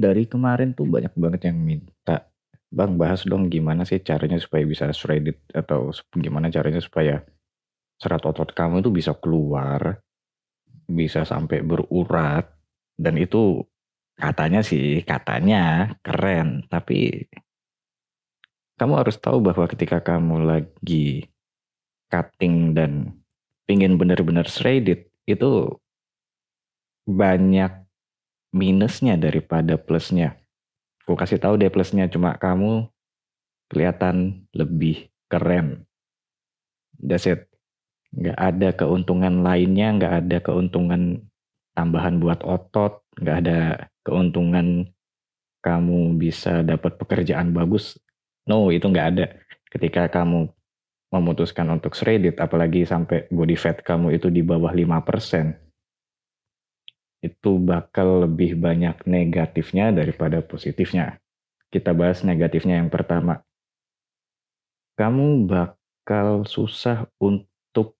dari kemarin tuh banyak banget yang minta, Bang bahas dong gimana sih caranya supaya bisa shredded atau gimana caranya supaya serat otot kamu itu bisa keluar, bisa sampai berurat, dan itu katanya sih, katanya keren, tapi kamu harus tahu bahwa ketika kamu lagi cutting dan pingin benar-benar shredded, itu banyak minusnya daripada plusnya. Aku kasih tahu deh plusnya, cuma kamu kelihatan lebih keren. That's it. Nggak ada keuntungan lainnya, nggak ada keuntungan tambahan buat otot, nggak ada keuntungan kamu bisa dapat pekerjaan bagus. No, itu nggak ada. Ketika kamu memutuskan untuk shredded, apalagi sampai body fat kamu itu di bawah 5%, itu bakal lebih banyak negatifnya daripada positifnya. Kita bahas negatifnya yang pertama. Kamu bakal susah untuk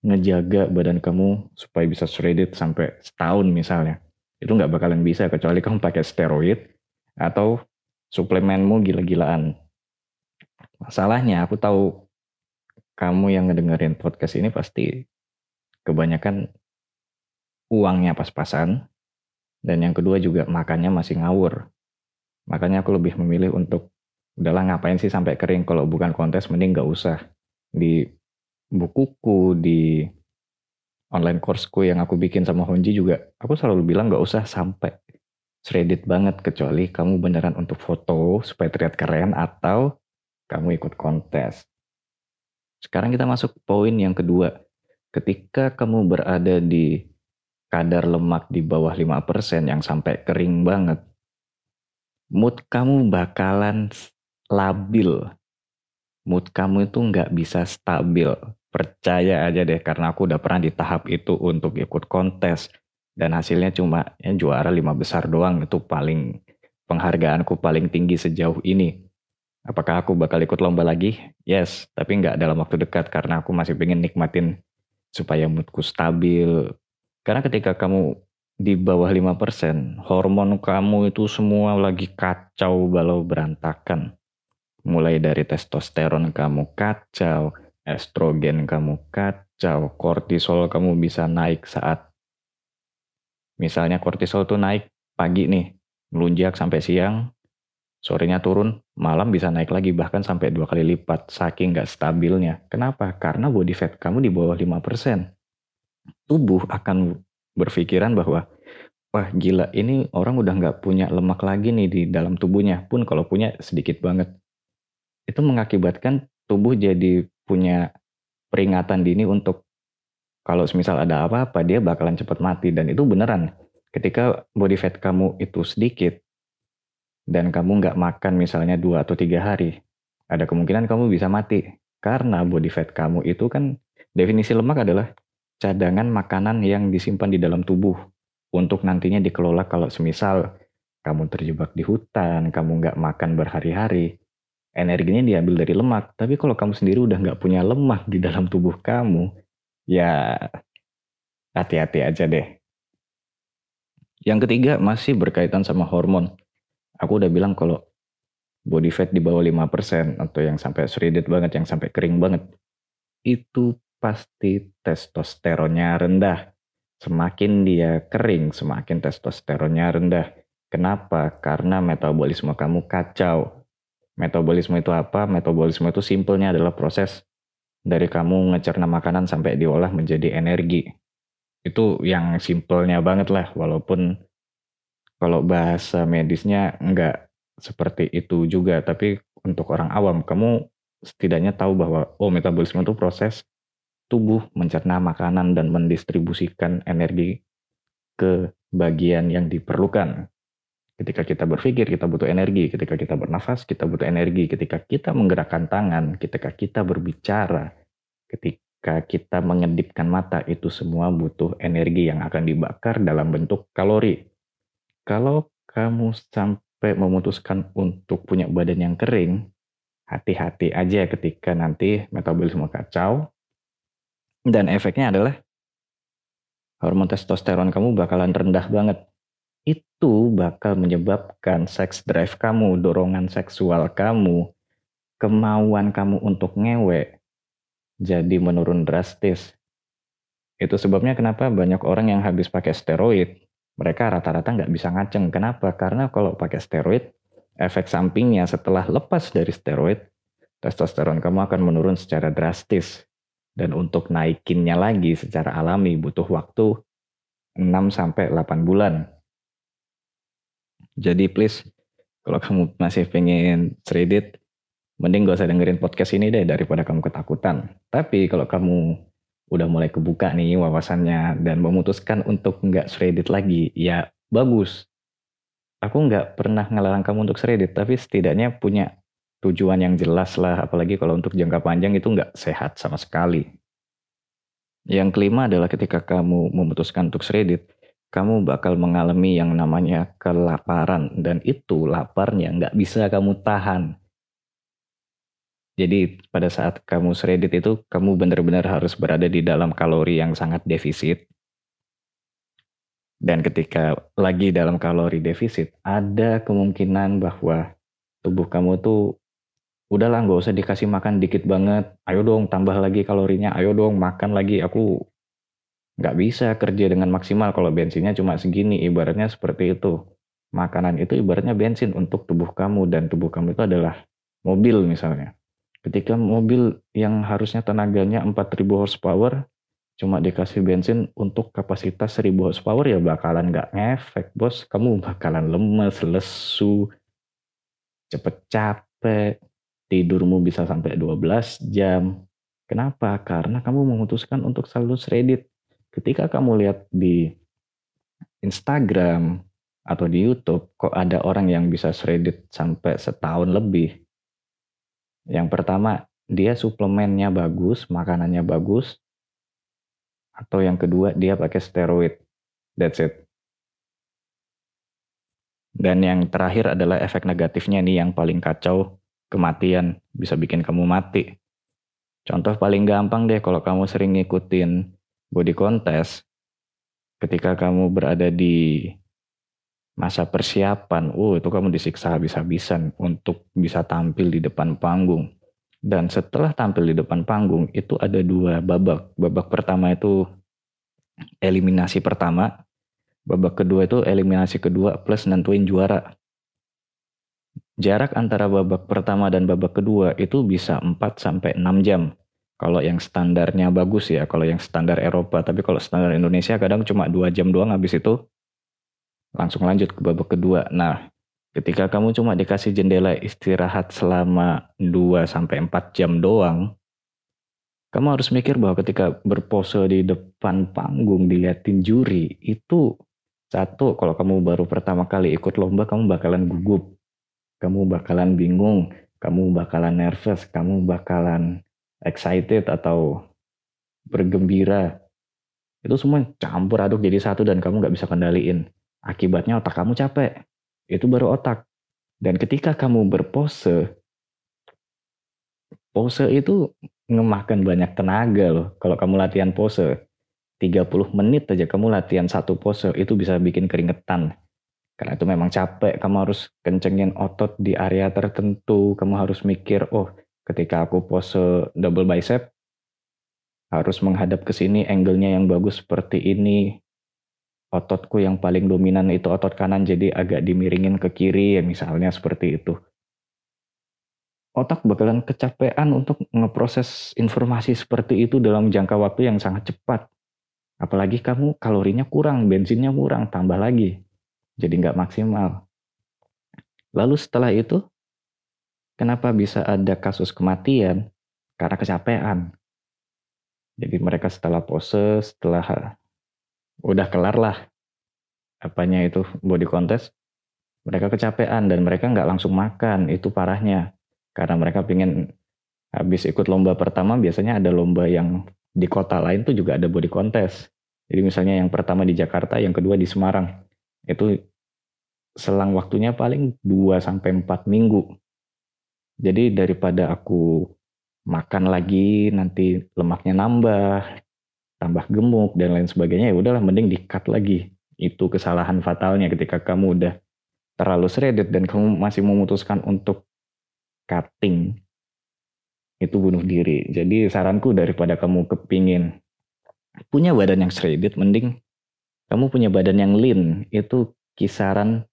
ngejaga badan kamu supaya bisa shredded sampai setahun misalnya. Itu nggak bakalan bisa kecuali kamu pakai steroid atau suplemenmu gila-gilaan. Masalahnya aku tahu kamu yang ngedengerin podcast ini pasti kebanyakan uangnya pas-pasan, dan yang kedua juga makannya masih ngawur. Makanya aku lebih memilih untuk udahlah ngapain sih sampai kering kalau bukan kontes mending gak usah. Di bukuku, di online courseku yang aku bikin sama Honji juga, aku selalu bilang gak usah sampai shredded banget kecuali kamu beneran untuk foto supaya terlihat keren atau kamu ikut kontes. Sekarang kita masuk poin yang kedua. Ketika kamu berada di kadar lemak di bawah 5% yang sampai kering banget, mood kamu bakalan labil. Mood kamu itu nggak bisa stabil. Percaya aja deh, karena aku udah pernah di tahap itu untuk ikut kontes. Dan hasilnya cuma ya, juara lima besar doang, itu paling penghargaanku paling tinggi sejauh ini. Apakah aku bakal ikut lomba lagi? Yes, tapi nggak dalam waktu dekat karena aku masih pengen nikmatin supaya moodku stabil, karena ketika kamu di bawah 5%, hormon kamu itu semua lagi kacau balau berantakan. Mulai dari testosteron kamu kacau, estrogen kamu kacau, kortisol kamu bisa naik saat misalnya kortisol tuh naik pagi nih, melunjak sampai siang, sorenya turun, malam bisa naik lagi bahkan sampai dua kali lipat saking gak stabilnya. Kenapa? Karena body fat kamu di bawah 5% tubuh akan berpikiran bahwa wah gila ini orang udah nggak punya lemak lagi nih di dalam tubuhnya. Pun kalau punya sedikit banget. Itu mengakibatkan tubuh jadi punya peringatan dini untuk kalau semisal ada apa-apa dia bakalan cepat mati. Dan itu beneran ketika body fat kamu itu sedikit dan kamu nggak makan misalnya dua atau tiga hari ada kemungkinan kamu bisa mati. Karena body fat kamu itu kan definisi lemak adalah cadangan makanan yang disimpan di dalam tubuh untuk nantinya dikelola kalau semisal kamu terjebak di hutan, kamu nggak makan berhari-hari, energinya diambil dari lemak. Tapi kalau kamu sendiri udah nggak punya lemak di dalam tubuh kamu, ya hati-hati aja deh. Yang ketiga masih berkaitan sama hormon. Aku udah bilang kalau body fat di bawah 5% atau yang sampai shredded banget, yang sampai kering banget, itu pasti testosteronnya rendah. Semakin dia kering, semakin testosteronnya rendah. Kenapa? Karena metabolisme kamu kacau. Metabolisme itu apa? Metabolisme itu simpelnya adalah proses dari kamu ngecerna makanan sampai diolah menjadi energi. Itu yang simpelnya banget lah, walaupun kalau bahasa medisnya enggak seperti itu juga. Tapi untuk orang awam, kamu setidaknya tahu bahwa oh metabolisme itu proses tubuh mencerna makanan dan mendistribusikan energi ke bagian yang diperlukan. Ketika kita berpikir, kita butuh energi. Ketika kita bernafas, kita butuh energi. Ketika kita menggerakkan tangan, ketika kita berbicara, ketika kita mengedipkan mata, itu semua butuh energi yang akan dibakar dalam bentuk kalori. Kalau kamu sampai memutuskan untuk punya badan yang kering, hati-hati aja ketika nanti metabolisme kacau, dan efeknya adalah hormon testosteron kamu bakalan rendah banget. Itu bakal menyebabkan sex drive kamu, dorongan seksual kamu, kemauan kamu untuk ngewe jadi menurun drastis. Itu sebabnya kenapa banyak orang yang habis pakai steroid, mereka rata-rata nggak bisa ngaceng. Kenapa? Karena kalau pakai steroid, efek sampingnya setelah lepas dari steroid, testosteron kamu akan menurun secara drastis. Dan untuk naikinnya lagi secara alami butuh waktu 6 sampai 8 bulan. Jadi please kalau kamu masih pengen shredded, mending gak usah dengerin podcast ini deh daripada kamu ketakutan. Tapi kalau kamu udah mulai kebuka nih wawasannya dan memutuskan untuk nggak shredded lagi, ya bagus. Aku nggak pernah ngelarang kamu untuk shredded, tapi setidaknya punya tujuan yang jelas lah, apalagi kalau untuk jangka panjang itu nggak sehat sama sekali. Yang kelima adalah ketika kamu memutuskan untuk shredded, kamu bakal mengalami yang namanya kelaparan dan itu laparnya nggak bisa kamu tahan. Jadi pada saat kamu shredded itu kamu benar-benar harus berada di dalam kalori yang sangat defisit. Dan ketika lagi dalam kalori defisit, ada kemungkinan bahwa tubuh kamu tuh udahlah nggak usah dikasih makan dikit banget. Ayo dong tambah lagi kalorinya. Ayo dong makan lagi. Aku nggak bisa kerja dengan maksimal kalau bensinnya cuma segini ibaratnya seperti itu makanan itu ibaratnya bensin untuk tubuh kamu dan tubuh kamu itu adalah mobil misalnya ketika mobil yang harusnya tenaganya 4000 horsepower cuma dikasih bensin untuk kapasitas 1000 horsepower ya bakalan nggak ngefek bos kamu bakalan lemes lesu cepet capek tidurmu bisa sampai 12 jam kenapa karena kamu memutuskan untuk selalu shredded ketika kamu lihat di Instagram atau di YouTube kok ada orang yang bisa shredded sampai setahun lebih. Yang pertama, dia suplemennya bagus, makanannya bagus. Atau yang kedua, dia pakai steroid. That's it. Dan yang terakhir adalah efek negatifnya nih yang paling kacau, kematian. Bisa bikin kamu mati. Contoh paling gampang deh kalau kamu sering ngikutin body contest, ketika kamu berada di masa persiapan, oh itu kamu disiksa habis-habisan untuk bisa tampil di depan panggung. Dan setelah tampil di depan panggung itu ada dua babak. Babak pertama itu eliminasi pertama, babak kedua itu eliminasi kedua plus nentuin juara. Jarak antara babak pertama dan babak kedua itu bisa 4 sampai 6 jam. Kalau yang standarnya bagus ya, kalau yang standar Eropa, tapi kalau standar Indonesia kadang cuma dua jam doang habis itu langsung lanjut ke babak kedua. Nah, ketika kamu cuma dikasih jendela istirahat selama 2 sampai 4 jam doang, kamu harus mikir bahwa ketika berpose di depan panggung diliatin juri, itu satu, kalau kamu baru pertama kali ikut lomba, kamu bakalan gugup. Kamu bakalan bingung, kamu bakalan nervous, kamu bakalan excited atau bergembira. Itu semua campur aduk jadi satu dan kamu nggak bisa kendaliin. Akibatnya otak kamu capek. Itu baru otak. Dan ketika kamu berpose pose itu ngemakan banyak tenaga loh. Kalau kamu latihan pose 30 menit aja kamu latihan satu pose itu bisa bikin keringetan karena itu memang capek kamu harus kencengin otot di area tertentu. Kamu harus mikir oh ketika aku pose double bicep harus menghadap ke sini angle-nya yang bagus seperti ini. Ototku yang paling dominan itu otot kanan jadi agak dimiringin ke kiri ya misalnya seperti itu. Otak bakalan kecapean untuk ngeproses informasi seperti itu dalam jangka waktu yang sangat cepat. Apalagi kamu kalorinya kurang bensinnya kurang tambah lagi jadi nggak maksimal lalu setelah itu Kenapa bisa ada kasus kematian? Karena kecapean. Jadi mereka setelah pose, setelah udah kelar lah apanya itu body contest, mereka kecapean dan mereka nggak langsung makan, itu parahnya. Karena mereka pingin habis ikut lomba pertama, biasanya ada lomba yang di kota lain tuh juga ada body contest. Jadi misalnya yang pertama di Jakarta, yang kedua di Semarang. Itu selang waktunya paling 2 sampai 4 minggu. Jadi daripada aku makan lagi nanti lemaknya nambah, tambah gemuk dan lain sebagainya ya udahlah mending di-cut lagi. Itu kesalahan fatalnya ketika kamu udah terlalu shredded dan kamu masih memutuskan untuk cutting. Itu bunuh diri. Jadi saranku daripada kamu kepingin punya badan yang shredded, mending kamu punya badan yang lean. Itu kisaran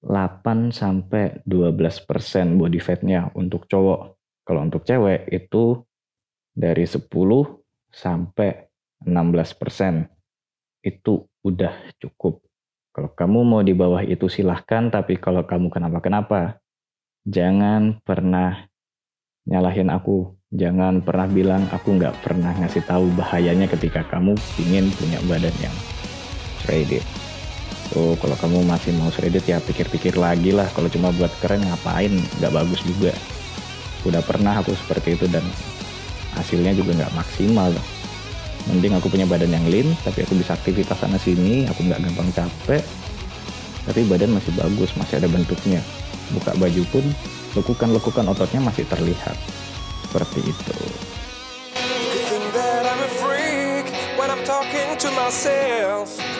8 sampai 12% body fatnya untuk cowok. Kalau untuk cewek itu dari 10 sampai 16%. Itu udah cukup. Kalau kamu mau di bawah itu silahkan, tapi kalau kamu kenapa-kenapa, jangan pernah nyalahin aku. Jangan pernah bilang aku nggak pernah ngasih tahu bahayanya ketika kamu ingin punya badan yang shredded. So, kalau kamu masih mau shredded ya pikir-pikir lagi lah. Kalau cuma buat keren ngapain, nggak bagus juga. Udah pernah aku seperti itu dan hasilnya juga nggak maksimal. Mending aku punya badan yang lean tapi aku bisa aktivitas sana sini. Aku nggak gampang capek tapi badan masih bagus masih ada bentuknya. Buka baju pun lekukan-lekukan ototnya masih terlihat. Seperti itu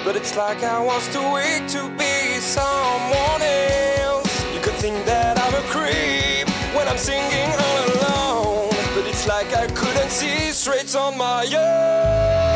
But it's like I was too weak to be someone else. You could think that I'm a creep when I'm singing all alone. But it's like I couldn't see straight on my own